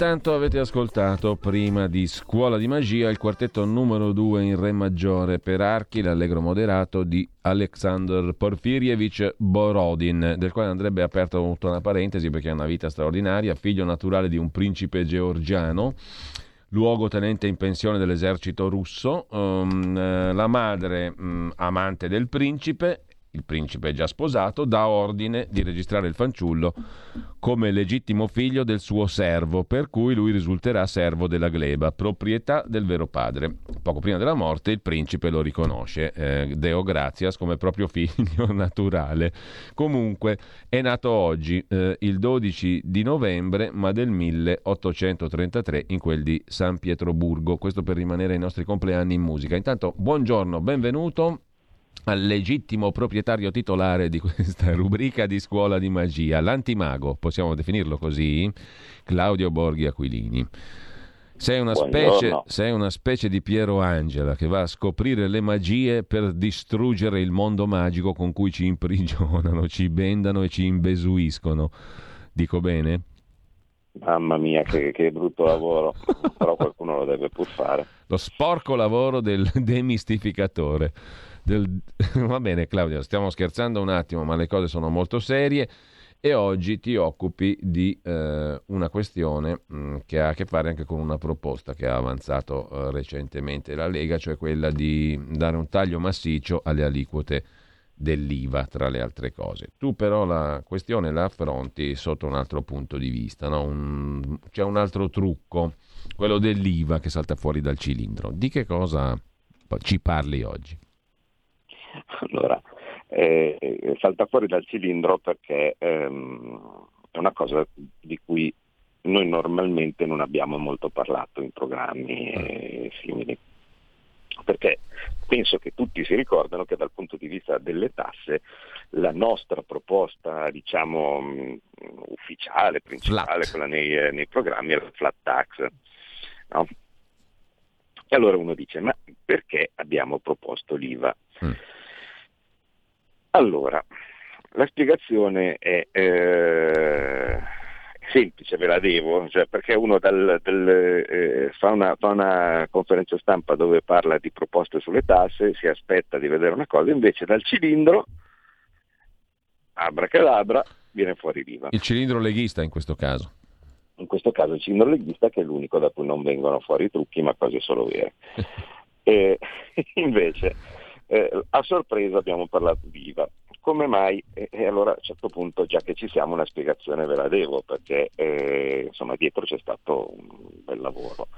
Intanto avete ascoltato prima di Scuola di Magia il quartetto numero 2 in Re maggiore per archi, l'allegro moderato di Alexander Porfirievich Borodin, del quale andrebbe aperta una parentesi perché ha una vita straordinaria, figlio naturale di un principe georgiano luogotenente in pensione dell'esercito russo, um, la madre um, amante del principe il principe è già sposato, dà ordine di registrare il fanciullo come legittimo figlio del suo servo, per cui lui risulterà servo della gleba, proprietà del vero padre. Poco prima della morte il principe lo riconosce, eh, Deo Gratias, come proprio figlio naturale. Comunque è nato oggi, eh, il 12 di novembre, ma del 1833, in quel di San Pietroburgo. Questo per rimanere ai nostri compleanni in musica. Intanto, buongiorno, benvenuto al legittimo proprietario titolare di questa rubrica di scuola di magia, l'antimago, possiamo definirlo così, Claudio Borghi Aquilini. Sei una, specie, sei una, specie, di Piero Angela che va a scoprire le magie per distruggere il mondo magico con cui ci imprigionano, ci bendano e ci imbesuiscono. Dico bene? Mamma mia, che, che brutto lavoro, però qualcuno lo deve pur fare. Lo sporco lavoro del demistificatore. Del... Va bene Claudio, stiamo scherzando un attimo, ma le cose sono molto serie e oggi ti occupi di eh, una questione mh, mm, che ha a che fare anche con una proposta che ha avanzato eh, recentemente la Lega, cioè quella di dare un taglio massiccio alle aliquote dell'IVA, tra le altre cose. Tu però la questione la affronti sotto un altro punto di vista, no? un... c'è un altro trucco, quello dell'IVA che salta fuori dal cilindro. Di che cosa ci parli oggi? Allora, eh, salta fuori dal cilindro perché ehm, è una cosa di cui noi normalmente non abbiamo molto parlato in programmi eh, simili. Perché penso che tutti si ricordano che dal punto di vista delle tasse la nostra proposta, diciamo, ufficiale, principale, flat. quella nei, nei, programmi, è la flat tax. No? E allora uno dice, ma perché abbiamo proposto l'IVA? Mm. Allora, la spiegazione è eh, semplice, ve la devo, cioè perché uno dal, dal, eh, fa, una, fa, una, conferenza stampa dove parla di proposte sulle tasse, si aspetta di vedere una cosa, invece dal cilindro, abracadabra, viene fuori l'IVA. Il cilindro leghista in questo caso. In questo caso il cilindro leghista che è l'unico da cui non vengono fuori i trucchi, ma cose solo vere. e, invece eh, a sorpresa abbiamo parlato di IVA. Come mai? E, e, allora a un certo punto, già che ci siamo, una spiegazione ve la devo, perché eh, insomma dietro c'è stato un bel lavoro.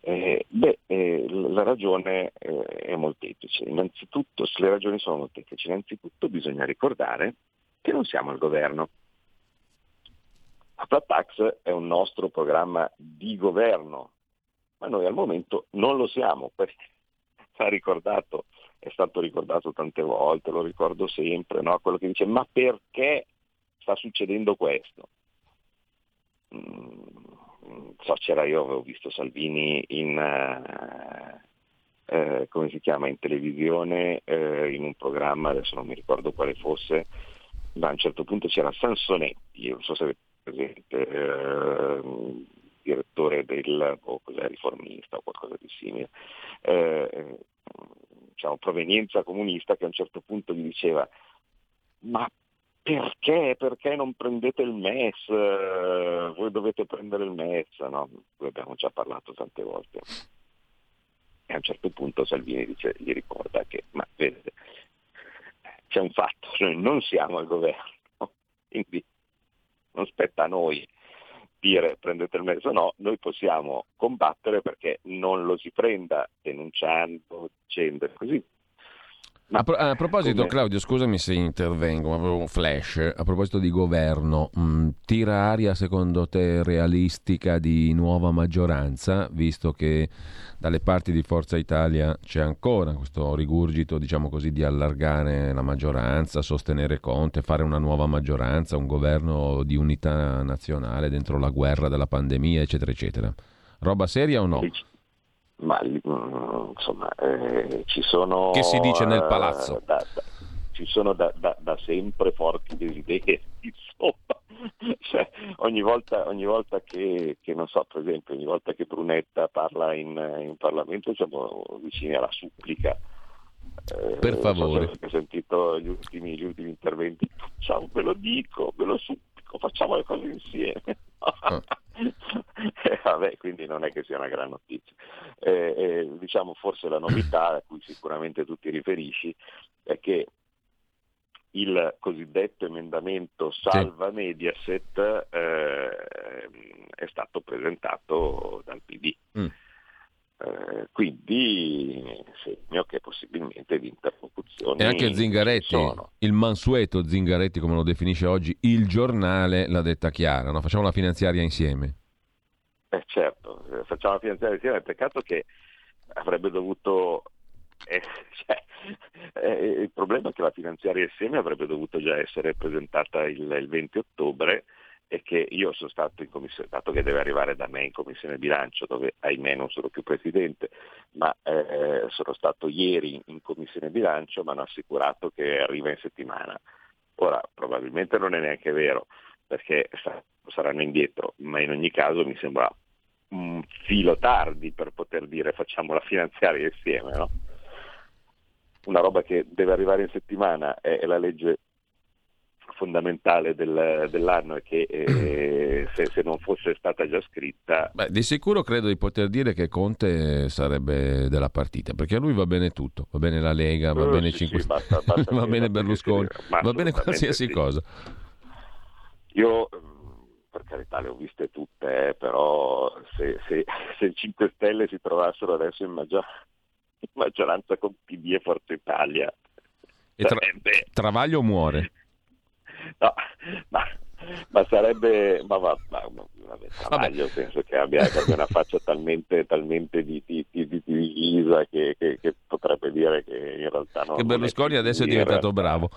Eh, beh, eh, la ragione eh, è molteplice. Innanzitutto, le ragioni sono molteplici. Innanzitutto bisogna ricordare che non siamo al governo. La Flat Tax è un nostro programma di governo, ma noi al momento non lo siamo, perché ha ricordato è stato ricordato tante volte, lo ricordo sempre, no? quello che dice ma perché sta succedendo questo? Mm, so, c'era io, avevo visto Salvini in, uh, eh, come si chiama, in televisione, eh, in un programma, adesso non mi ricordo quale fosse, ma a un certo punto c'era Sansonetti, non so se avete presente, direttore del oh, riformista o qualcosa di simile, diciamo, provenienza comunista che a un certo punto gli diceva ma perché? Perché non prendete il MES? Voi dovete prendere il MES, no? Noi abbiamo già parlato tante volte. E a un certo punto Salvini dice, gli ricorda che, ma vedete, c'è un fatto, noi non siamo al governo, quindi non spetta a noi dire prendete il mezzo, no, noi possiamo combattere perché non lo si prenda denunciando, dicendo così. A, pro- a, proposito, come... Claudio, scusami se intervengo, ma proprio un flash. A proposito di governo, mh, mm, tira aria secondo te realistica di nuova maggioranza, visto che dalle parti di Forza Italia c'è ancora questo rigurgito, diciamo così, di allargare la maggioranza, sostenere Conte, fare una nuova maggioranza, un governo di unità nazionale dentro la guerra della pandemia, eccetera, eccetera. Roba seria o no? Ma mm, insomma, eh, ci sono. Che si dice nel palazzo? Uh, da, da, ci sono da, da, sempre forti desideri, insomma. Cioè, ogni, volta, ogni volta che, che, non so, per esempio, ogni volta che Brunetta parla in, in Parlamento siamo vicini alla supplica. Eh, per favore. So ho sentito gli ultimi, gli ultimi interventi, facciamo, ve lo dico, ve lo supplico, facciamo le cose insieme. Ah. eh, vabbè, quindi non è che sia una gran notizia. Eh, eh, diciamo forse la novità a cui sicuramente tu ti riferisci è che il cosiddetto emendamento salva. Mediaset eh, è stato presentato dal PD. Mm. Eh, quindi segno che possibilmente di interlocuzioni e anche Zingaretti, il mansueto Zingaretti come lo definisce oggi il giornale l'ha detta chiara, no? facciamo la finanziaria insieme eh certo, eh, facciamo la finanziaria insieme, peccato che avrebbe dovuto eh, cioè, eh, il problema è che la finanziaria insieme avrebbe dovuto già essere presentata il, il 20 ottobre è che io sono stato in commissione, dato che deve arrivare da me in commissione bilancio, dove ahimè non sono più presidente, ma eh, sono stato ieri in commissione bilancio, mi hanno assicurato che arriva in settimana. Ora, probabilmente non è neanche vero, perché saranno indietro, ma in ogni caso mi sembra un filo tardi per poter dire facciamo la finanziaria insieme. No? Una roba che deve arrivare in settimana è la legge fondamentale del, dell'anno e che eh, se, se, non fosse stata già scritta... Beh, di sicuro credo di poter dire che Conte sarebbe della partita, perché a lui va bene tutto, va bene la Lega, va uh, bene sì, 5 sì, basta, basta va bene Berlusconi, va bene qualsiasi sì. cosa. Io per carità le ho viste tutte, eh, però se, se, se, il 5 Stelle si trovassero adesso in, maggior, in maggioranza con PD e Forza Italia... E tra. Travaglio muore? No, ma, ma sarebbe... Ma, ma, ma, vabbè, Travaglio vabbè. penso che abbia, una faccia talmente, talmente di, di, di, di divisa che, che, che, potrebbe dire che in realtà non... Che Berlusconi adesso è diventato bravo.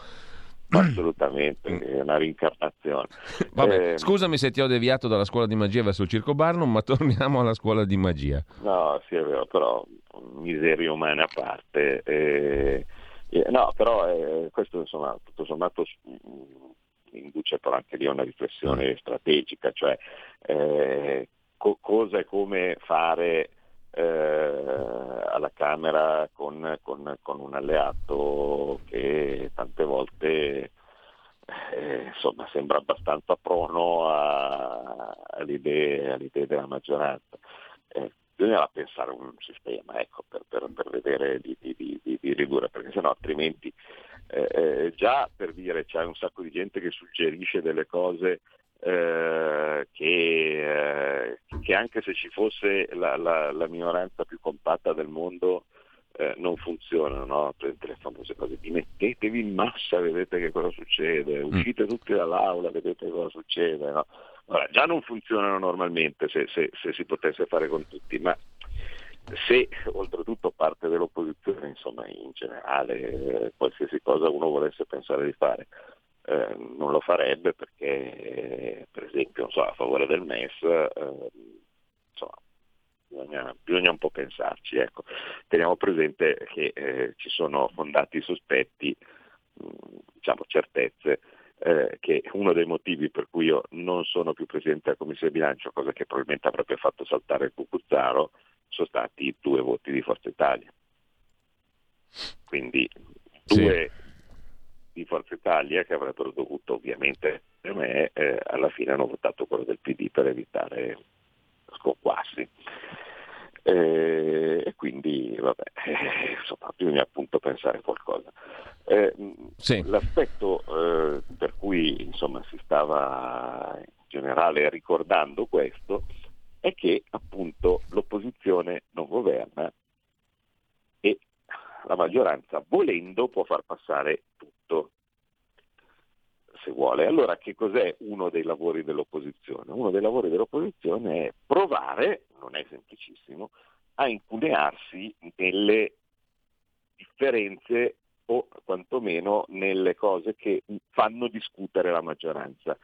Assolutamente, è una rincarnazione. Vabbè, eh, scusami se ti ho deviato dalla scuola di magia verso il Circo Barnum, ma torniamo alla scuola di magia. No, sì è vero, però miserie umane a parte. Eh, eh, no, però eh, questo insomma, tutto sommato induce però anche lì a una riflessione mm. strategica, cioè eh, co- cosa e come fare eh, alla Camera con, con, con, un alleato che tante volte eh, insomma, sembra abbastanza prono a, all'idea, all'idea, della maggioranza. Eh, bisognerà pensare un sistema ecco, per, per, per, vedere di, di, di, di, ridurre, perché sennò altrimenti eh, eh, già per dire c'è un sacco di gente che suggerisce delle cose eh, che, eh, che, anche se ci fosse la, la, la minoranza più compatta del mondo eh, non funzionano, no? le famose cose, dimettetevi in massa, vedete che cosa succede, mm. uscite tutti dall'aula, vedete cosa succede. No? Ora, già non funzionano normalmente se, se, se, si potesse fare con tutti, ma se oltretutto parte dell'opposizione, insomma in generale, eh, qualsiasi cosa uno volesse pensare di fare, eh, non lo farebbe perché per esempio so, a favore del MES eh, bisogna, bisogna, un po' pensarci. Ecco. Teniamo presente che eh, ci sono fondati sospetti, mm, diciamo certezze, eh, che uno dei motivi per cui io non sono più presidente della Commissione Bilancio, cosa che probabilmente avrebbe fatto saltare il Cucuzzaro, sono stati due voti di Forza Italia. Quindi due, sì di Forza Italia che avrebbero dovuto ovviamente per me eh, alla fine hanno votato quello del PD per evitare sconquassi eh, e quindi vabbè eh, insomma bisogna appunto pensare a qualcosa. Eh, sì. l'aspetto eh, per cui insomma si stava in generale ricordando questo è che appunto l'opposizione non governa e la maggioranza volendo può far passare tutto se vuole. Allora che cos'è uno dei lavori dell'opposizione? Uno dei lavori dell'opposizione è provare, non è semplicissimo, a incunearsi nelle differenze o quantomeno nelle cose che fanno discutere la maggioranza.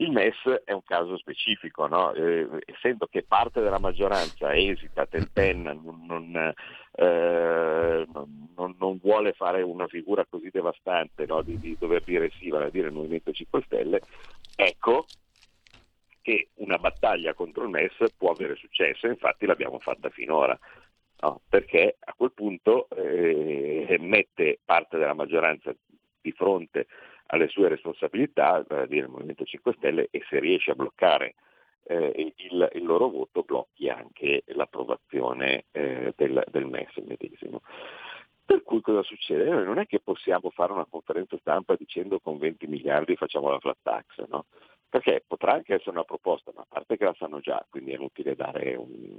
Il MES è un caso specifico, no? eh, essendo che parte della maggioranza esita, tentenna, non, non, eh, non, non, vuole fare una figura così devastante no? di, di, dover dire sì, vale a dire il Movimento 5 Stelle, ecco che una battaglia contro il MES può avere successo, infatti l'abbiamo fatta finora. No, perché a quel punto eh, mette parte della maggioranza di fronte alle sue responsabilità, vale a dire il Movimento 5 Stelle, e se riesce a bloccare eh, il, il, loro voto blocchi anche l'approvazione eh, del, del MES medesimo. Per cui cosa succede? Noi non è che possiamo fare una conferenza stampa dicendo con 20 miliardi facciamo la flat tax, no? Perché potrà anche essere una proposta, ma a parte che la sanno già, quindi è inutile dare un,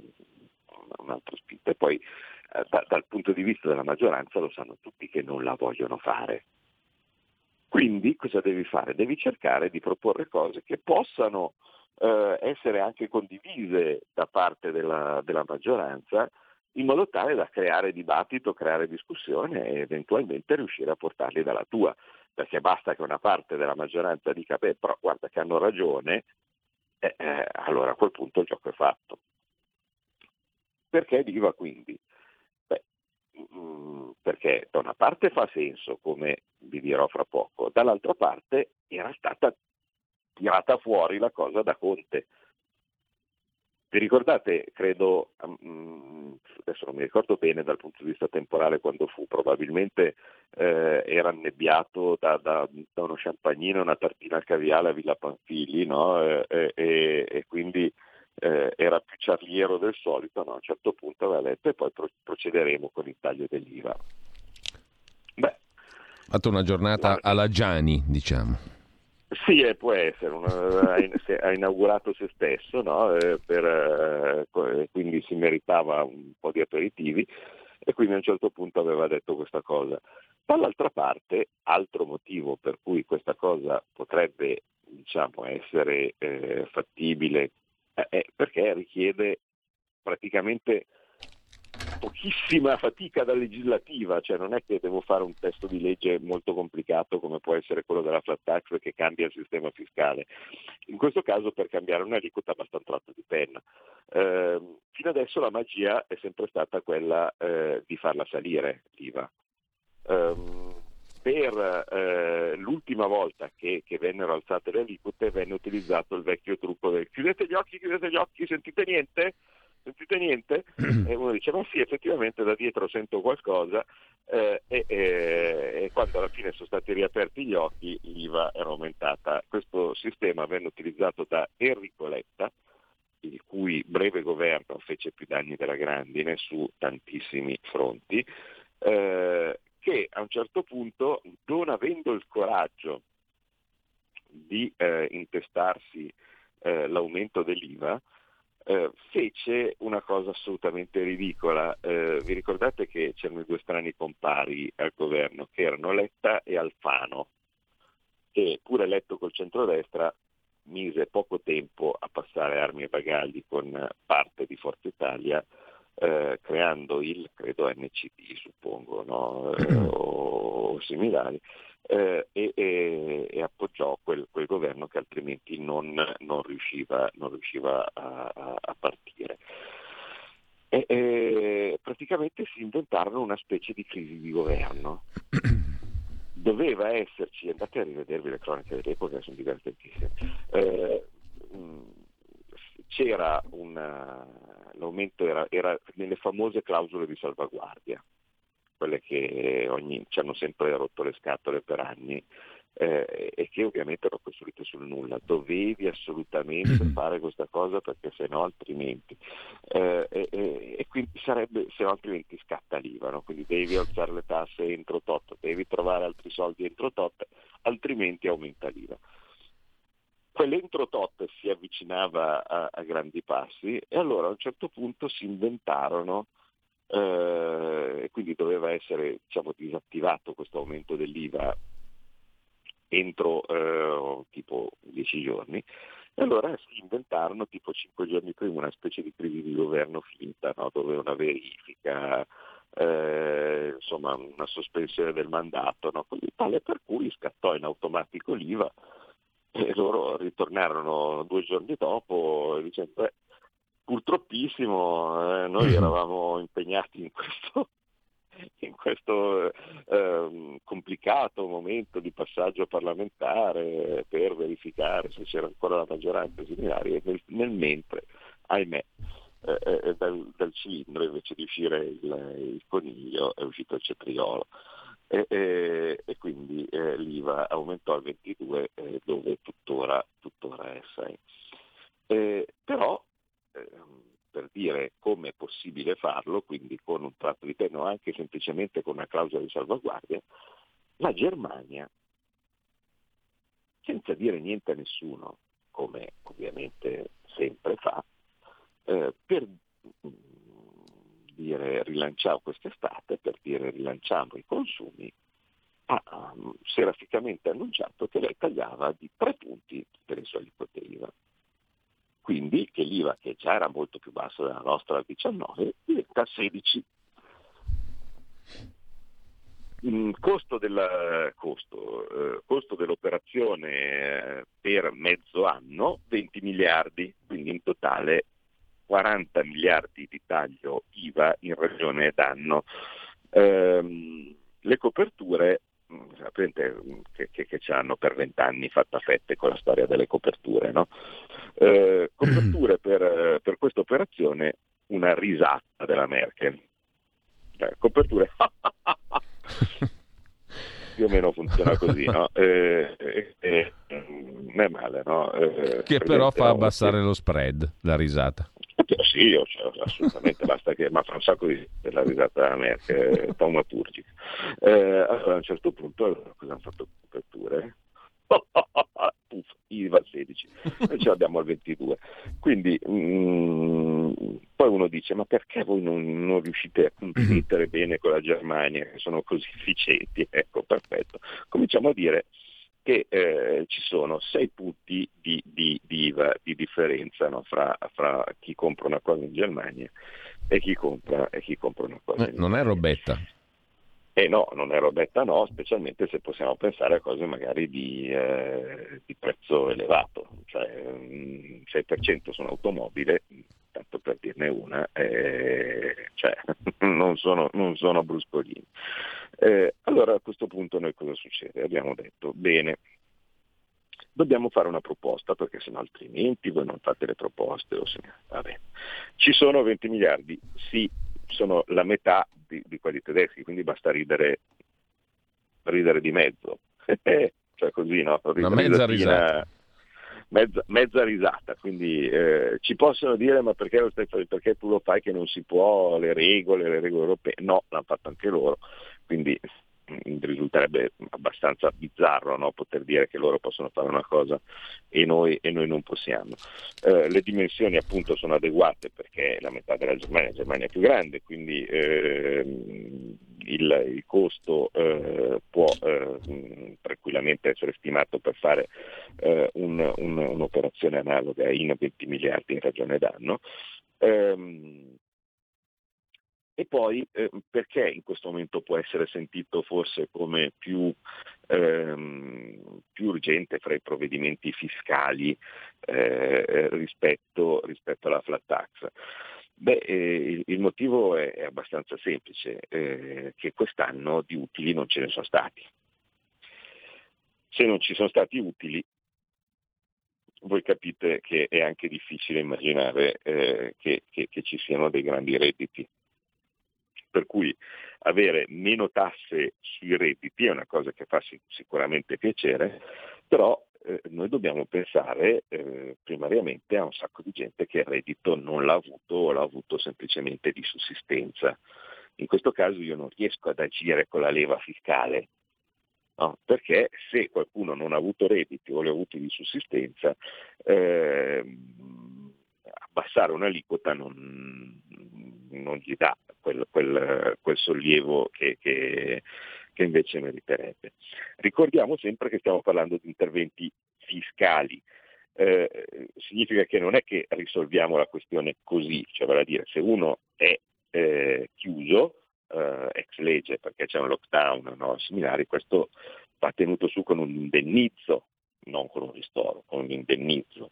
un'altra spinta. E poi eh, da, dal punto di vista della maggioranza lo sanno tutti che non la vogliono fare. Quindi cosa devi fare? Devi cercare di proporre cose che possano eh, essere anche condivise da parte della, della, maggioranza in modo tale da creare dibattito, creare discussione e eventualmente riuscire a portarli dalla tua. Perché basta che una parte della maggioranza dica, beh, però guarda che hanno ragione, eh, eh, allora a quel punto il gioco è fatto. Perché l'IVA quindi? Mm, perché da una parte fa senso, come vi dirò fra poco, dall'altra parte era stata tirata fuori la cosa da Conte. Vi ricordate, credo, um, adesso non mi ricordo bene dal punto di vista temporale quando fu, probabilmente eh, era annebbiato da, da, da, uno champagnino, una tartina al caviale a Villa Panfili, no? e, e, e, quindi eh, era più ciarliero del solito, no? a un certo punto aveva detto e poi procederemo con il taglio dell'IVA. Beh, ha fatto una giornata alla Gianni, diciamo. Sì, eh, può essere, una, ha inaugurato se stesso, no? eh, per, eh, quindi si meritava un po' di aperitivi e quindi a un certo punto aveva detto questa cosa. Dall'altra parte, altro motivo per cui questa cosa potrebbe diciamo, essere eh, fattibile eh, è perché richiede praticamente pochissima fatica da legislativa, cioè non è che devo fare un testo di legge molto complicato come può essere quello della flat tax che cambia il sistema fiscale. In questo caso per cambiare un'aliquota basta un tratto di penna. Eh, fino adesso la magia è sempre stata quella eh, di farla salire l'IVA. Um, per eh, l'ultima volta che, che, vennero alzate le aliquote venne utilizzato il vecchio trucco del chiudete gli occhi, chiudete gli occhi, sentite niente? sentite niente? E uno dice ma sì effettivamente da dietro sento qualcosa eh, e, e, e, quando alla fine sono stati riaperti gli occhi l'IVA era aumentata. Questo sistema venne utilizzato da Enrico Letta, il cui breve governo fece più danni della grandine su tantissimi fronti, eh, che a un certo punto, non avendo il coraggio di eh, intestarsi eh, l'aumento dell'IVA, eh, fece una cosa assolutamente ridicola. Eh, vi ricordate che c'erano i due strani compari al governo, che erano Letta e Alfano, che pur eletto col centrodestra mise poco tempo a passare armi e bagagli con parte di Forza Italia, eh, creando il, credo, NCD, suppongo, no? Eh, o, o similari, eh, e, e, e, appoggiò quel, quel, governo che altrimenti non, non riusciva, non riusciva a, a, partire. E, e, praticamente si inventarono una specie di crisi di governo. Doveva esserci, andate a rivedervi le cronache dell'epoca, sono divertentissime. Eh, c'era una, l'aumento era, era nelle famose clausole di salvaguardia quelle che ogni, ci hanno sempre rotto le scatole per anni eh, e che ovviamente erano costruite sul nulla. Dovevi assolutamente mm-hmm. fare questa cosa perché se no altrimenti. Eh, e, e, e, quindi sarebbe, se no altrimenti scatta l'IVA, no? quindi devi alzare le tasse entro tot, devi trovare altri soldi entro tot, altrimenti aumenta l'IVA. Quell'entro tot si avvicinava a, a grandi passi e allora a un certo punto si inventarono eh, quindi doveva essere diciamo, disattivato questo aumento dell'IVA entro eh, tipo 10 giorni. E allora si inventarono tipo 5 giorni prima una specie di crisi di governo finta, no? dove una verifica, eh, insomma una sospensione del mandato, no? tale per cui scattò in automatico l'IVA e loro ritornarono due giorni dopo dicendo eh, purtroppissimo eh, noi eravamo impegnati in questo in questo eh, complicato momento di passaggio parlamentare per verificare se c'era ancora la maggioranza similare e nel, nel mentre, ahimè, eh, eh, dal, dal, cilindro invece di uscire il, il, coniglio è uscito il cetriolo. E, e, e quindi eh, l'IVA aumentò al 22 eh, dove tuttora, tuttora è 6. Eh, però ehm, per dire come è possibile farlo, quindi con un tratto di penno, anche semplicemente con una clausola di salvaguardia, la Germania, senza dire niente a nessuno, come ovviamente sempre fa, eh, per dire rilanciamo quest'estate, per dire rilanciamo i consumi, ha um, seraficamente annunciato che lei tagliava di tre punti per sue aliquote IVA quindi che l'IVA che già era molto più bassa della nostra al 19 diventa 16. Il costo, della, costo, eh, costo dell'operazione eh, per mezzo anno 20 miliardi, quindi in totale 40 miliardi di taglio IVA in regione d'anno. Eh, le coperture sapete, che, che, che ci hanno per vent'anni fatto a fette con la storia delle coperture. No? Eh, coperture per, per questa operazione, una risata della Merkel. Eh, coperture più o meno funziona così, no? Eh, eh, eh, non è male, no? Eh, che però fa abbassare lo spread, la risata. Sì, io, cioè, assolutamente, basta che, ma fa un sacco di la risata della Merkel, taumaturgica. Eh, allora a un certo punto cosa hanno fatto coperture? Puff, IVA 16, noi ce l'abbiamo al 22. Quindi mh, mm, poi uno dice ma perché voi non, non riuscite a competere bene con la Germania che sono così efficienti? Ecco, perfetto. Cominciamo a dire che eh, ci sono sei punti di, di, di IVA di differenza no, fra, fra, chi compra una cosa in Germania e chi compra, e chi compra una cosa eh, in Non è robetta. Eh no, non è robetta no, specialmente se possiamo pensare a cose magari di, eh, di prezzo elevato, cioè un 6% su un'automobile, tanto per dirne una, eh, cioè, non, sono, non sono bruscolini. Eh, allora a questo punto noi cosa succede? Abbiamo detto, bene, dobbiamo fare una proposta perché se no altrimenti voi non fate le proposte. O se... Ci sono 20 miliardi, sì, sono la metà di, di quelli tedeschi, quindi basta ridere, ridere di mezzo. cioè così, no? Una mezza risata. Mezza, mezza, risata, quindi eh, ci possono dire ma perché, lo stai, perché tu lo fai che non si può, le regole, le regole europee, no, l'hanno fatto anche loro, quindi risulterebbe abbastanza bizzarro no? poter dire che loro possono fare una cosa e noi, e noi non possiamo. Eh, le dimensioni appunto sono adeguate perché la metà della Germania, la Germania è più grande, quindi eh, il, il, costo eh, può eh, tranquillamente essere stimato per fare eh, un, un, un'operazione analoga in 20 miliardi in ragione d'anno. E poi eh, perché in questo momento può essere sentito forse come più, ehm, più urgente fra i provvedimenti fiscali eh, rispetto, rispetto, alla flat tax? Beh, eh, il motivo è, è abbastanza semplice, eh, che quest'anno di utili non ce ne sono stati. Se non ci sono stati utili, voi capite che è anche difficile immaginare eh, che, che, che, ci siano dei grandi redditi per cui avere meno tasse sui redditi è una cosa che fa sicuramente piacere, però eh, noi dobbiamo pensare eh, primariamente a un sacco di gente che il reddito non l'ha avuto o l'ha avuto semplicemente di sussistenza. In questo caso io non riesco ad agire con la leva fiscale, no? perché se qualcuno non ha avuto redditi o li ha avuti di sussistenza, eh, abbassare un'aliquota non, non gli dà quel, quel, quel sollievo che, che, che invece meriterebbe. Ricordiamo sempre che stiamo parlando di interventi fiscali, eh, significa che non è che risolviamo la questione così, cioè vale a dire se uno è eh, chiuso, eh, ex legge perché c'è un lockdown no, similari, questo va tenuto su con un indennizzo, non con un ristoro, con un indennizzo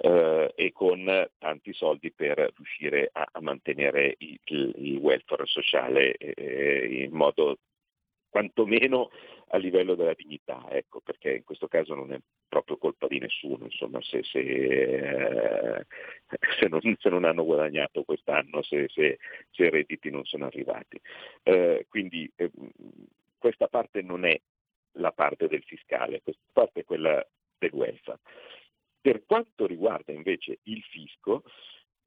eh, e con tanti soldi per riuscire a, a mantenere il, il, welfare sociale eh, in modo quantomeno a livello della dignità, ecco, perché in questo caso non è proprio colpa di nessuno, insomma, se, se, eh, se, non, se non, hanno guadagnato quest'anno, se, i redditi non sono arrivati. Eh, quindi eh, questa parte non è la parte del fiscale, questa parte è quella del welfare. Per quanto riguarda invece il fisco,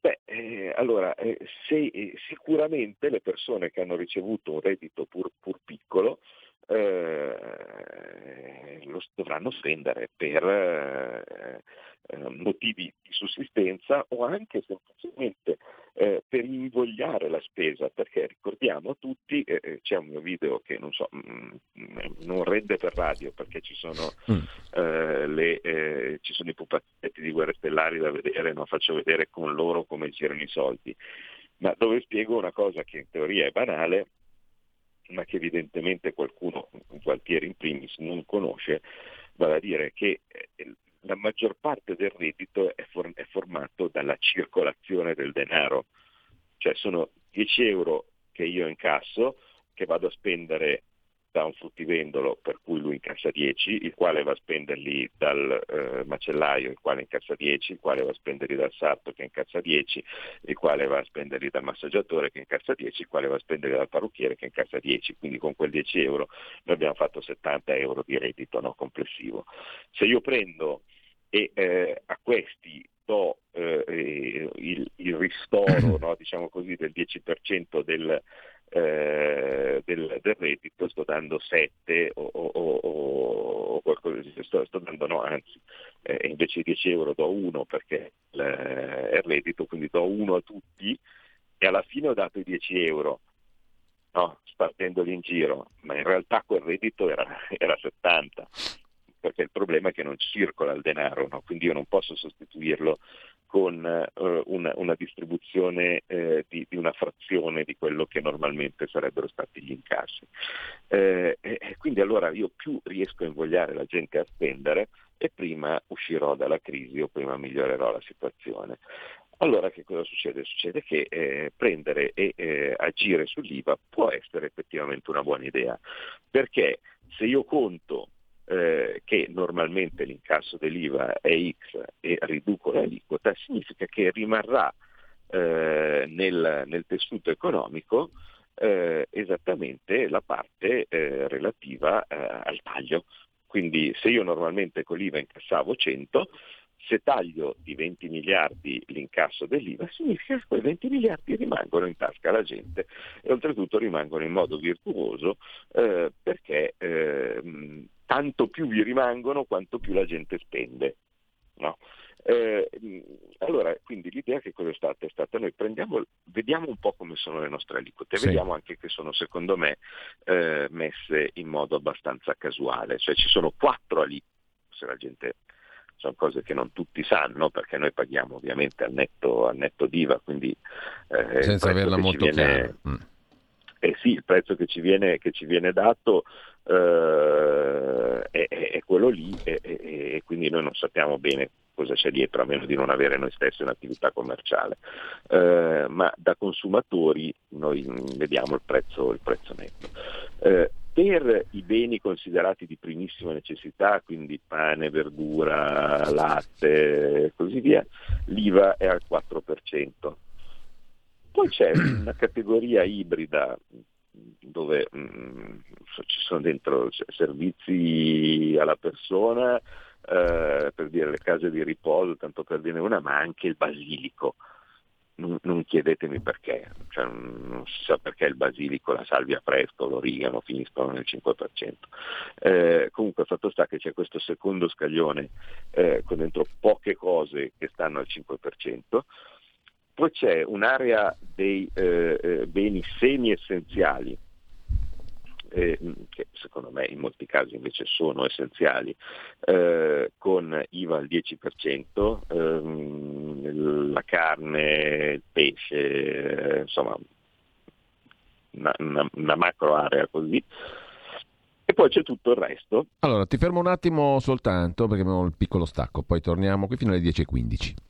Beh, eh, allora, eh, se, eh, sicuramente le persone che hanno ricevuto un reddito pur, pur piccolo eh, lo dovranno spendere per eh, eh, motivi di sussistenza o anche semplicemente eh, per invogliare la spesa, perché ricordiamo tutti, eh, eh c'è un mio video che non so, mh, mm, non rende per radio perché ci sono, mm. le, ci sono i pupazzetti di guerre stellari da vedere, non faccio vedere con loro come girano i soldi, ma dove spiego una cosa che in teoria è banale, ma che evidentemente qualcuno, Gualtieri in primis, non conosce, vale a dire che eh, la maggior parte del reddito è, for- è formato dalla circolazione del denaro, cioè sono 10 euro che io incasso, che vado a spendere da un fruttivendolo per cui lui incassa 10, il quale va a spenderli dal eh, macellaio, il quale incassa 10, il quale va a spenderli dal sarto che incassa 10, il quale va a spenderli dal massaggiatore che incassa 10, il quale va a spenderli dal parrucchiere che incassa 10. Quindi con quel 10 euro noi abbiamo fatto 70 euro di reddito no, complessivo. Se io prendo e eh, a questi do eh, il, il, ristoro no, diciamo così, del 10% del, eh, del, del, reddito sto dando 7 o, o, o qualcosa, sto, sto, dando no, anzi eh, invece di 10 euro do 1 perché il, è il reddito, quindi do 1 a tutti e alla fine ho dato i 10 euro, no, spartendoli in giro, ma in realtà quel reddito era, era 70 perché il problema è che non circola il denaro, no? quindi io non posso sostituirlo con eh, una, una, distribuzione eh, di, di, una frazione di quello che normalmente sarebbero stati gli incassi. Eh, quindi allora io più riesco a invogliare la gente a spendere e prima uscirò dalla crisi o prima migliorerò la situazione. Allora che cosa succede? Succede che eh, prendere e eh, agire sull'IVA può essere effettivamente una buona idea, perché se io conto eh, che normalmente l'incasso dell'IVA è X e riduco l'aliquota, significa che rimarrà eh, nel, nel, tessuto economico eh, esattamente la parte eh, relativa eh, al taglio. Quindi se io normalmente con l'IVA incassavo 100, se taglio di 20 miliardi l'incasso dell'IVA significa che quei 20 miliardi rimangono in tasca alla gente e oltretutto rimangono in modo virtuoso eh, perché eh, tanto più vi rimangono quanto più la gente spende. No? Eh, allora, quindi l'idea che cosa è stata? È stata noi prendiamo, vediamo un po' come sono le nostre aliquote, sì. vediamo anche che sono secondo me eh, messe in modo abbastanza casuale, cioè ci sono quattro aliquote, se la gente sono cose che non tutti sanno perché noi paghiamo ovviamente al netto, al netto d'IVA, quindi eh, senza averla molto viene, chiara. Mm. Eh sì, il prezzo che ci viene, che ci viene dato eh, è, è, quello lì e, e, quindi noi non sappiamo bene cosa c'è dietro, a meno di non avere noi stessi un'attività commerciale. Eh, ma da consumatori noi vediamo il prezzo, il prezzo netto. Eh, per i beni considerati di primissima necessità, quindi pane, verdura, latte e così via, l'IVA è al 4%. Poi c'è una categoria ibrida dove mh, mm, ci sono dentro servizi alla persona, eh, per dire le case di riposo, tanto per dire una, ma anche il basilico non, non chiedetemi perché, cioè, non si sa perché il basilico, la salvia presto, l'origano finiscono nel 5%. Eh, comunque fatto sta che c'è questo secondo scaglione eh, con dentro poche cose che stanno al 5%, poi c'è un'area dei eh, eh, beni semi-essenziali, eh, che secondo me in molti casi invece sono essenziali, eh, con IVA al 10%, ehm, la carne, il pesce, eh, insomma una, una, una macro area così. E poi c'è tutto il resto. Allora, ti fermo un attimo soltanto perché abbiamo il piccolo stacco, poi torniamo qui fino alle 10.15.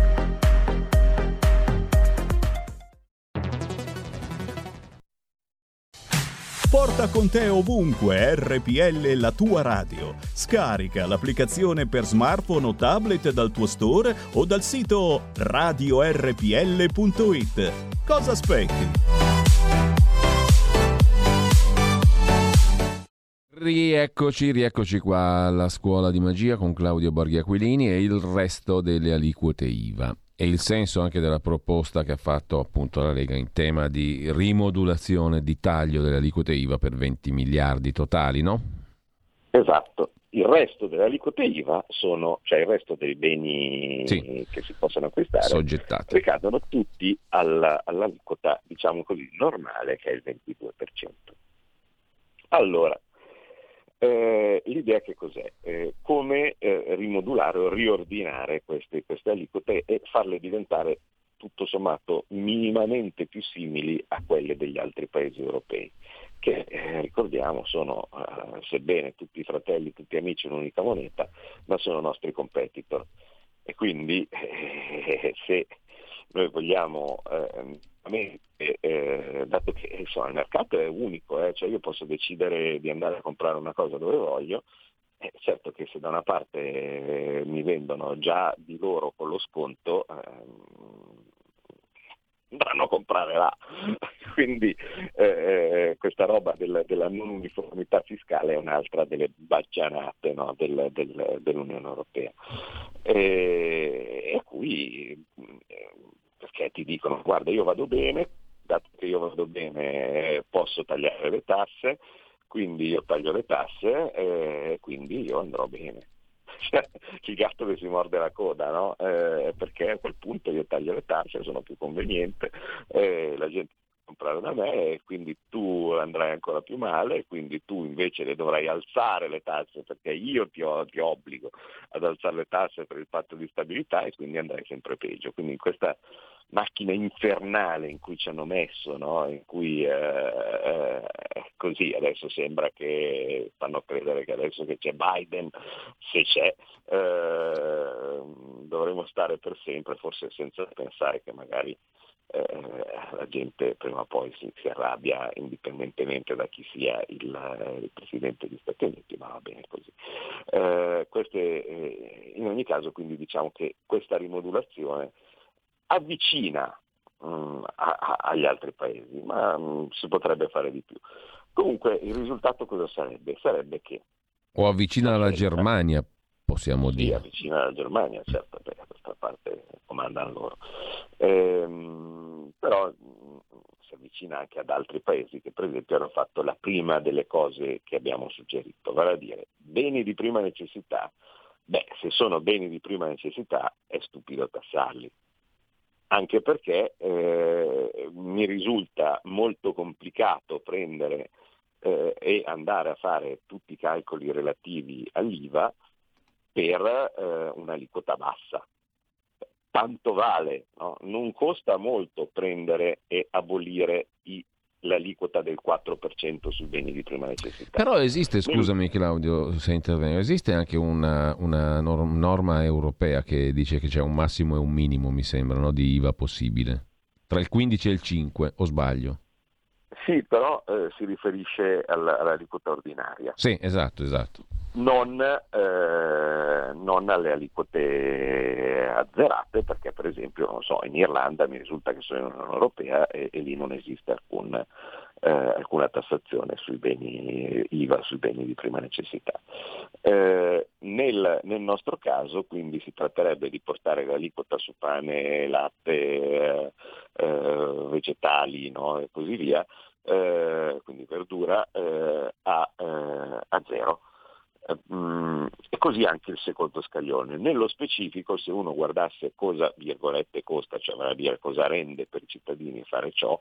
Porta con te ovunque RPL la tua radio. Scarica l'applicazione per smartphone o tablet dal tuo store o dal sito radiorpl.it. Cosa aspetti? Rieccoci, rieccoci qua alla scuola di magia con Claudio Borghi Aquilini e il resto delle aliquote IVA e il senso anche della proposta che ha fatto appunto la Lega in tema di rimodulazione di taglio delle aliquote IVA per 20 miliardi totali, no? Esatto. Il resto delle aliquote IVA sono, cioè il resto dei beni sì. che si possono acquistare, Soggettate. ricadono tutti alla, all'aliquota, diciamo così, normale che è il 22%. Allora, eh, l'idea che cos'è? Eh, come eh, rimodulare o riordinare queste, queste, aliquote e farle diventare tutto sommato minimamente più simili a quelle degli altri paesi europei, che eh, ricordiamo sono, eh, sebbene tutti fratelli, tutti amici, un'unica moneta, ma sono nostri competitor. E quindi eh, se noi vogliamo eh, dato che insomma, il mercato è unico, eh, cioè io posso decidere di andare a comprare una cosa dove voglio, eh, certo che se da una parte eh, mi vendono già di loro con lo sconto, ehm, andranno a comprare là. Quindi eh, eh, questa roba del, della non uniformità fiscale è un'altra delle baggianate no, del, del, dell'Unione Europea. E, a cui perché ti dicono guarda io vado bene, dato che io vado bene posso tagliare le tasse, quindi io taglio le tasse e quindi io andrò bene. il gatto che si morde la coda, no? eh, perché a quel punto io taglio le tasse, sono più conveniente, eh, la gente comprare da me e quindi tu andrai ancora più male, quindi tu invece le dovrai alzare le tasse perché io ti, ho, ti obbligo ad alzare le tasse per il patto di stabilità e quindi andrai sempre peggio. Quindi in questa macchina infernale in cui ci hanno messo, no? in cui eh, eh, così adesso sembra che fanno credere che adesso che c'è Biden, se c'è, eh, dovremo stare per sempre, forse senza pensare che magari eh, la gente prima o poi si, si, arrabbia indipendentemente da chi sia il, il, Presidente degli Stati Uniti, ma va bene così. Eh, queste, eh, in ogni caso quindi diciamo che questa rimodulazione avvicina mh, mm, a, a, agli altri paesi, ma mh, mm, si potrebbe fare di più. Comunque il risultato cosa sarebbe? Sarebbe che... O avvicina alla Germania, possiamo sì, dire. avvicina alla Germania, certo, perché questa parte comandano loro. Ehm, però mh, mm, si avvicina anche ad altri paesi che per esempio hanno fatto la prima delle cose che abbiamo suggerito, vale a dire beni di prima necessità. Beh, se sono beni di prima necessità è stupido tassarli, anche perché eh, mi risulta molto complicato prendere eh, e andare a fare tutti i calcoli relativi all'IVA per eh, un'aliquota bassa. Tanto vale, no? non costa molto prendere e abolire i l'aliquota del 4% sui beni di prima necessità. Però esiste, scusami Claudio se intervengo, esiste anche una, una norma europea che dice che c'è un massimo e un minimo, mi sembra, no, di IVA possibile. tra il 15 e il 5, o sbaglio? Sì, però eh, si riferisce alla, all'aliquota ordinaria. Sì, esatto, esatto. Non, eh, non, alle aliquote azzerate, perché per esempio, non so, in Irlanda mi risulta che sono in Unione Europea e, e lì non esiste alcun, eh, alcuna tassazione sui beni IVA, sui beni di prima necessità. Eh, nel, nel, nostro caso quindi si tratterebbe di portare l'aliquota su pane, latte, eh, eh vegetali no? e così via, eh, quindi verdura, a, a zero. Mm, e così anche il secondo scaglione. Nello specifico, se uno guardasse cosa virgolette costa, cioè vale a dire cosa rende per i cittadini fare ciò,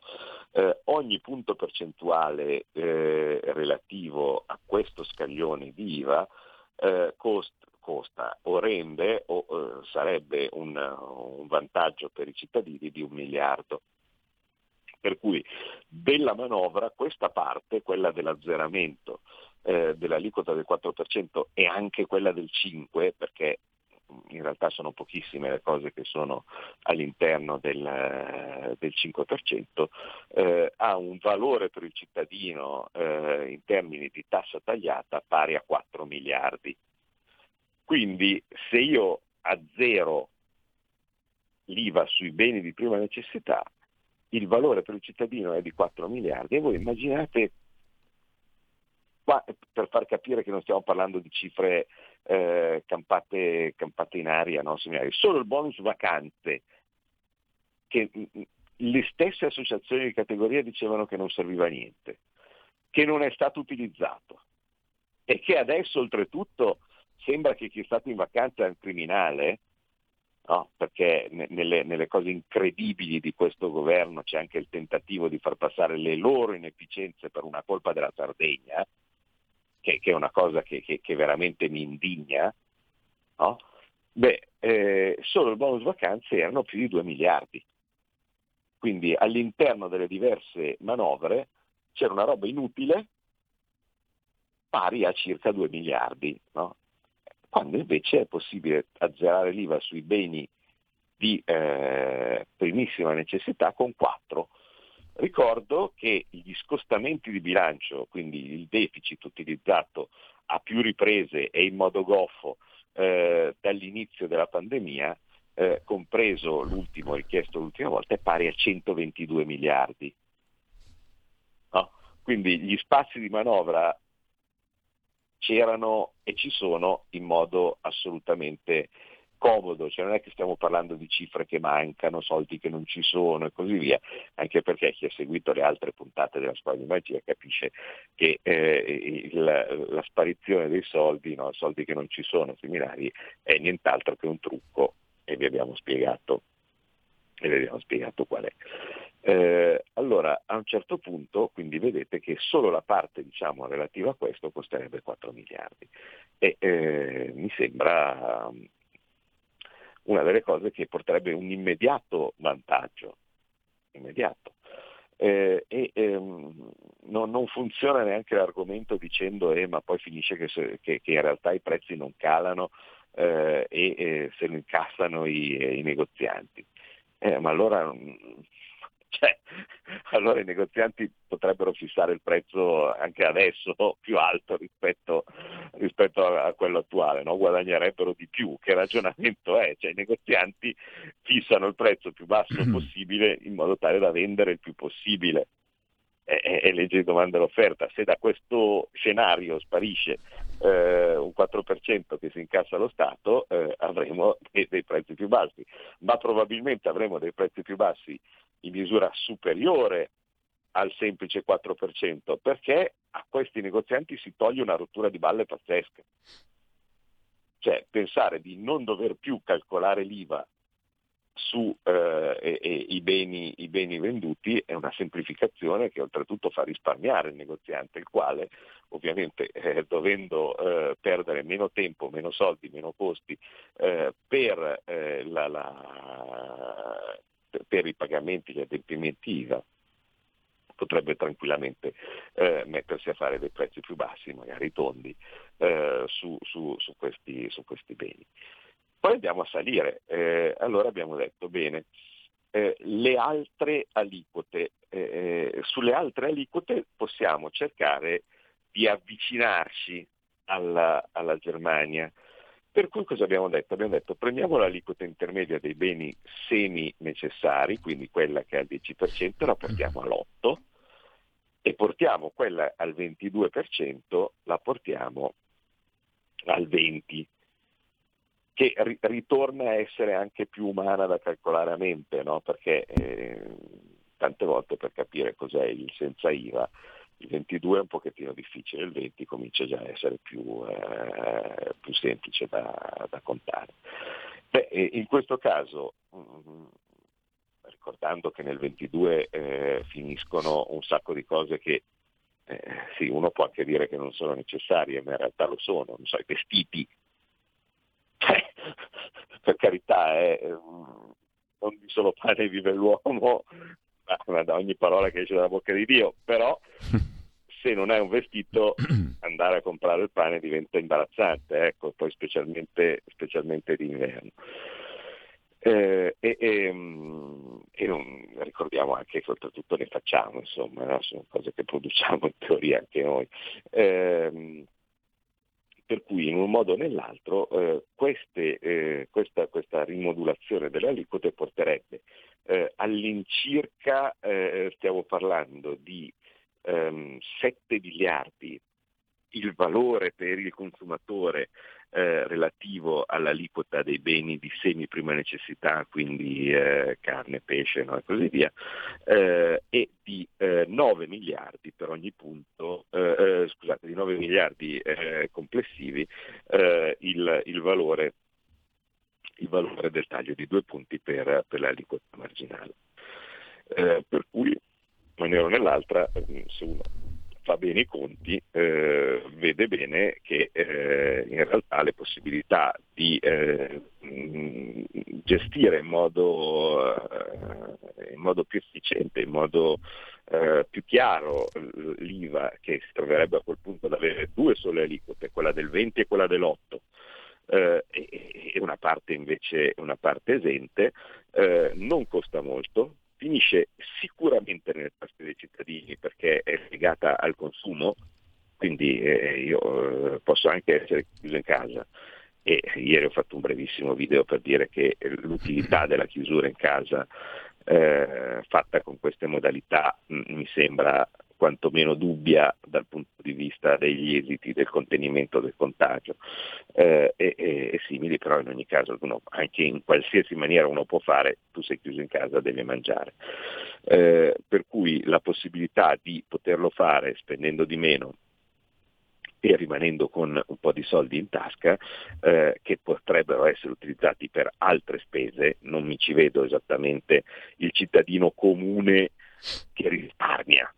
eh, ogni punto percentuale eh, relativo a questo scaglione di IVA eh, costa, costa, o rende o eh, sarebbe un, un vantaggio per i cittadini di un miliardo. Per cui della manovra questa parte, quella dell'azzeramento eh, dell'aliquota del 4% e anche quella del 5%, perché in realtà sono pochissime le cose che sono all'interno del, del 5%, eh, ha un valore per il cittadino eh, in termini di tassa tagliata pari a 4 miliardi. Quindi se io azzero l'IVA sui beni di prima necessità, il valore per il cittadino è di 4 miliardi e voi immaginate Qua, per far capire che non stiamo parlando di cifre eh, campate, campate, in aria, no? solo il bonus vacanze, che mm, mm, le stesse associazioni di categoria dicevano che non serviva a niente, che non è stato utilizzato e che adesso oltretutto sembra che chi è stato in vacanza è un criminale, no? perché nelle, nelle, cose incredibili di questo governo c'è anche il tentativo di far passare le loro inefficienze per una colpa della Sardegna, che, che è una cosa che, che, che veramente mi indigna, no? beh, eh, solo il bonus vacanze erano più di 2 miliardi. Quindi all'interno delle diverse manovre c'era una roba inutile pari a circa 2 miliardi, no? quando invece è possibile azzerare l'IVA sui beni di eh, primissima necessità con 4 Ricordo che gli scostamenti di bilancio, quindi il deficit utilizzato a più riprese e in modo goffo eh, dall'inizio della pandemia, eh, compreso l'ultimo richiesto l'ultima volta, è pari a 122 miliardi. No? Quindi gli spazi di manovra c'erano e ci sono in modo assolutamente comodo, cioè non è che stiamo parlando di cifre che mancano, soldi che non ci sono e così via, anche perché chi ha seguito le altre puntate della scuola di magia capisce che eh, la, la, sparizione dei soldi, no, soldi che non ci sono, seminari, è nient'altro che un trucco e vi abbiamo spiegato, e vi abbiamo spiegato qual è. Eh, allora, a un certo punto, quindi vedete che solo la parte diciamo, relativa a questo costerebbe 4 miliardi e eh, mi sembra una delle cose che porterebbe un immediato vantaggio. Immediato. Eh, e ehm, no, non funziona neanche l'argomento dicendo eh, ma poi finisce che, se, che, che, in realtà i prezzi non calano eh, e se lo incassano i, i negozianti. Eh, ma allora cioè, allora i negozianti potrebbero fissare il prezzo anche adesso più alto rispetto, rispetto a, quello attuale, no? guadagnerebbero di più. Che ragionamento è? Cioè, I negozianti fissano il prezzo più basso possibile in modo tale da vendere il più possibile. E, e legge di domanda e offerta. Se da questo scenario sparisce eh, un 4% che si incassa lo Stato, eh, avremo dei, dei prezzi più bassi, ma probabilmente avremo dei prezzi più bassi in misura superiore al semplice 4%, perché a questi negozianti si toglie una rottura di balle pazzesca. Cioè pensare di non dover più calcolare l'IVA su eh, beni, beni, venduti è una semplificazione che oltretutto fa risparmiare il negoziante, il quale ovviamente eh, dovendo eh, perdere meno tempo, meno soldi, meno costi eh, per eh, la, la, per i pagamenti, gli adempimenti IVA, potrebbe tranquillamente eh, mettersi a fare dei prezzi più bassi, magari tondi, eh, su, su, su, questi, su, questi, beni. Poi andiamo a salire, eh, allora abbiamo detto, bene, eh, le altre aliquote. Eh, eh, sulle altre aliquote possiamo cercare di avvicinarci alla, alla Germania. Per cui cosa abbiamo detto? Abbiamo detto prendiamo l'aliquota intermedia dei beni semi necessari, quindi quella che è al 10%, la portiamo all'8% e portiamo quella al 22%, la portiamo al 20%, che ri- ritorna a essere anche più umana da calcolare a mente, no? perché eh, tante volte per capire cos'è il senza IVA il 22 è un pochettino difficile, il 20 comincia già a essere più, eh, più semplice da, da contare. Beh, in questo caso, mm, ricordando che nel 22 eh, finiscono un sacco di cose che eh, sì, uno può anche dire che non sono necessarie, ma in realtà lo sono, non so, i vestiti, eh, per carità, eh, non di solo pane vive l'uomo, ma da ogni parola che esce dalla bocca di Dio, però se non hai un vestito andare a comprare il pane diventa imbarazzante, ecco, poi specialmente, specialmente d'inverno. Eh, e, e, mm, e non, ricordiamo anche che oltretutto ne facciamo, insomma, no? sono cose che produciamo in teoria anche noi. Eh, per cui in un modo o nell'altro eh, queste, eh, questa, questa, rimodulazione delle aliquote porterebbe eh, all'incirca, eh, stiamo parlando di ehm, 7 miliardi il valore per il consumatore eh, relativo all'aliquota dei beni di semi prima necessità, quindi eh, carne, pesce no, e così via, eh, e di 9 eh, miliardi per ogni punto, eh, eh, scusate, di 9 miliardi complessivi il, il, valore, il, valore, del taglio di due punti per, per l'aliquota marginale. per cui maniera o nell'altra, mm, se uno fa bene i conti, eh, vede bene che eh, in realtà le possibilità di eh, gestire in modo, eh, in modo, più efficiente, in modo eh, più chiaro l'IVA, che si troverebbe a quel punto ad avere due sole aliquote, quella del 20 e quella dell'8, eh, e una parte invece una parte esente, eh, non costa molto, finisce sicuramente nelle tasche dei cittadini perché è legata al consumo, quindi eh, io eh, posso anche essere chiuso in casa. E ieri ho fatto un brevissimo video per dire che l'utilità della chiusura in casa eh, fatta con queste modalità mh, mi sembra quantomeno dubbia dal punto di vista degli esiti del contenimento del contagio eh, e, e, simili, però in ogni caso uno, anche in qualsiasi maniera uno può fare, tu sei chiuso in casa, devi mangiare. Eh, per cui la possibilità di poterlo fare spendendo di meno e rimanendo con un po' di soldi in tasca eh, che potrebbero essere utilizzati per altre spese, non mi ci vedo esattamente il cittadino comune che risparmia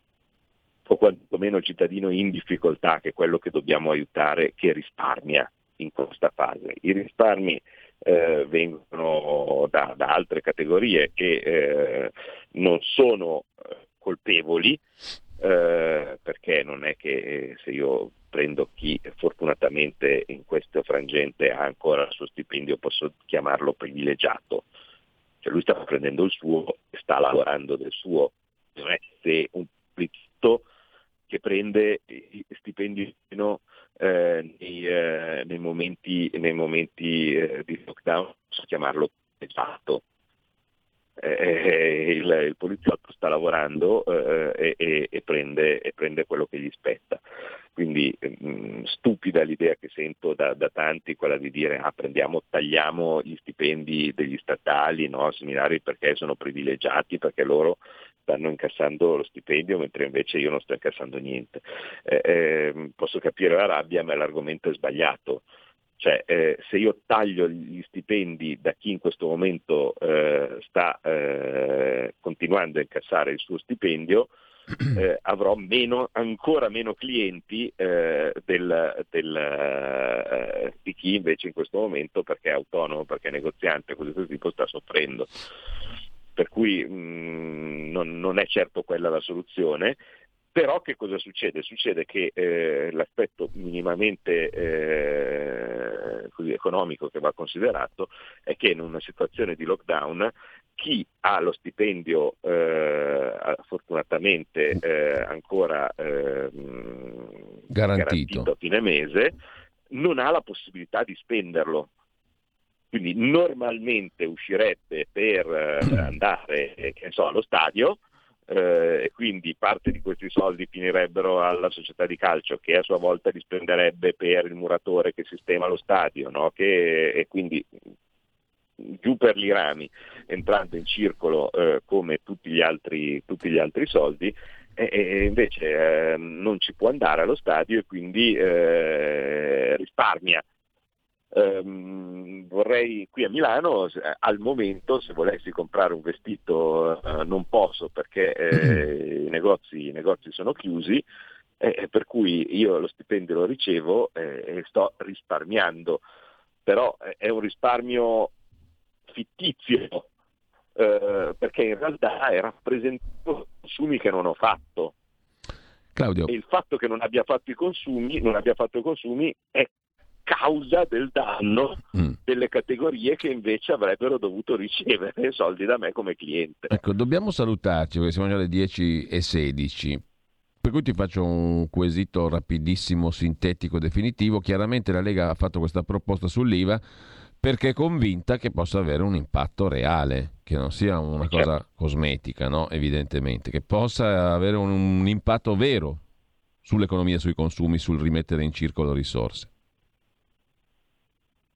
o quantomeno il cittadino in difficoltà, che è quello che dobbiamo aiutare, che risparmia in questa fase. I risparmi eh, vengono da, da, altre categorie che eh, non sono eh, colpevoli, eh, perché non è che se io prendo chi fortunatamente in questo frangente ha ancora il suo stipendio posso chiamarlo privilegiato, cioè lui sta prendendo il suo, sta lavorando del suo, non è se un politico che prende stipendi meno eh, nei, eh, nei, momenti, nei momenti eh, di lockdown, posso chiamarlo esatto. Il, il, poliziotto sta lavorando eh, e, e, prende, e, prende, quello che gli spetta. Quindi mh, mm, stupida l'idea che sento da, da, tanti, quella di dire ah, prendiamo, tagliamo gli stipendi degli statali, no, seminari perché sono privilegiati, perché loro stanno incassando lo stipendio mentre invece io non sto incassando niente. Eh, eh, posso capire la rabbia, ma l'argomento è sbagliato. Cioè, eh, se io taglio gli stipendi da chi in questo momento eh, sta eh, continuando a incassare il suo stipendio, eh, avrò meno, ancora meno clienti del, del, di chi invece in questo momento, perché è autonomo, perché è negoziante, così questo tipo, sta soffrendo per cui mh, mm, non, non, è certo quella la soluzione. Però che cosa succede? Succede che eh, l'aspetto minimamente eh, così, economico che va considerato è che in una situazione di lockdown chi ha lo stipendio eh, fortunatamente eh, ancora eh, garantito. garantito a fine mese non ha la possibilità di spenderlo. Quindi normalmente uscirebbe per eh, andare so, allo stadio, eh, e quindi parte di questi soldi finirebbero alla società di calcio che a sua volta li spenderebbe per il muratore che sistema lo stadio no? che, e quindi giù per gli rami entrando in circolo eh, come tutti gli altri, tutti gli altri soldi e, invece eh, non ci può andare allo stadio e quindi eh, risparmia Um, vorrei qui a Milano eh, al momento se volessi comprare un vestito uh, non posso perché eh, i, negozi, i, negozi, sono chiusi eh, per cui io lo stipendio lo ricevo eh, e sto risparmiando però è un risparmio fittizio perché in realtà è rappresentato consumi che non ho fatto Claudio. E il fatto che non abbia fatto i consumi, non abbia fatto i consumi è causa del danno mm. delle categorie che invece avrebbero dovuto ricevere soldi da me come cliente. Ecco, dobbiamo salutarci perché siamo già alle 10 e 16. Per cui ti faccio un quesito rapidissimo, sintetico, definitivo. Chiaramente la Lega ha fatto questa proposta sull'IVA perché è convinta che possa avere un impatto reale, che non sia una certo. cosa cosmetica, no? evidentemente, che possa avere un, un impatto vero sull'economia, sui consumi, sul rimettere in circolo risorse.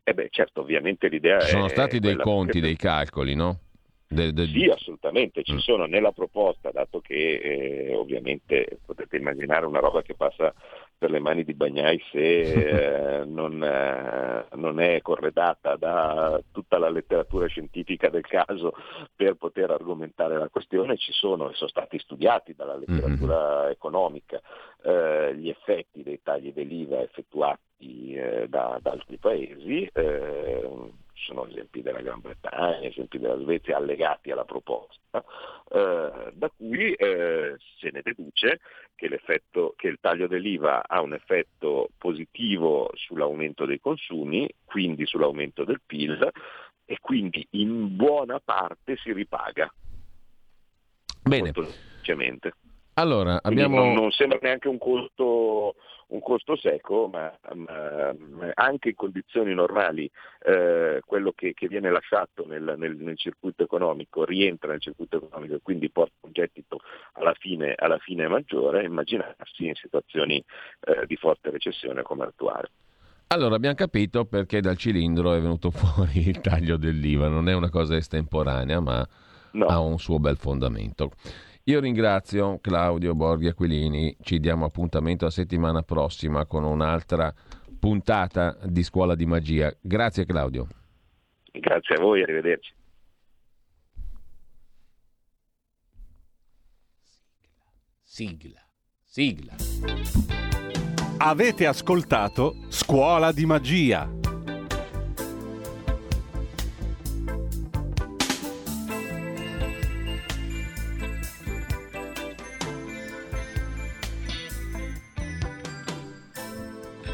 Eh beh, certo, ovviamente l'idea Ci sono stati dei conti, dei calcoli, no? De, de... Sì, assolutamente, ci mm. sono nella proposta, dato che eh, ovviamente potete immaginare una roba che passa per le mani di Bagnai se eh, non, eh, non, è corredata da tutta la letteratura scientifica del caso per poter argomentare la questione, ci sono e sono stati studiati dalla letteratura mm-hmm. economica eh, gli effetti dei tagli dell'IVA effettuati eh, da, da, altri paesi eh, ci sono esempi della Gran Bretagna, esempi della Svezia allegati alla proposta, eh, da cui eh, se ne deduce che, che, il taglio dell'IVA ha un effetto positivo sull'aumento dei consumi, quindi sull'aumento del PIL e quindi in buona parte si ripaga. Bene. Allora, abbiamo... non, non, sembra neanche un costo, un costo secco, ma, ma, anche in condizioni normali eh, quello che, che, viene lasciato nel, nel, nel, circuito economico rientra nel circuito economico e quindi porta un gettito alla fine, alla fine maggiore, immaginarsi in situazioni eh, di forte recessione come attuale. Allora abbiamo capito perché dal cilindro è venuto fuori il taglio dell'IVA, non è una cosa estemporanea ma no. ha un suo bel fondamento. Io ringrazio Claudio Borghi Aquilini, ci diamo appuntamento la settimana prossima con un'altra puntata di Scuola di Magia. Grazie Claudio. Grazie a voi, arrivederci. Sigla, sigla. Avete ascoltato Scuola di Magia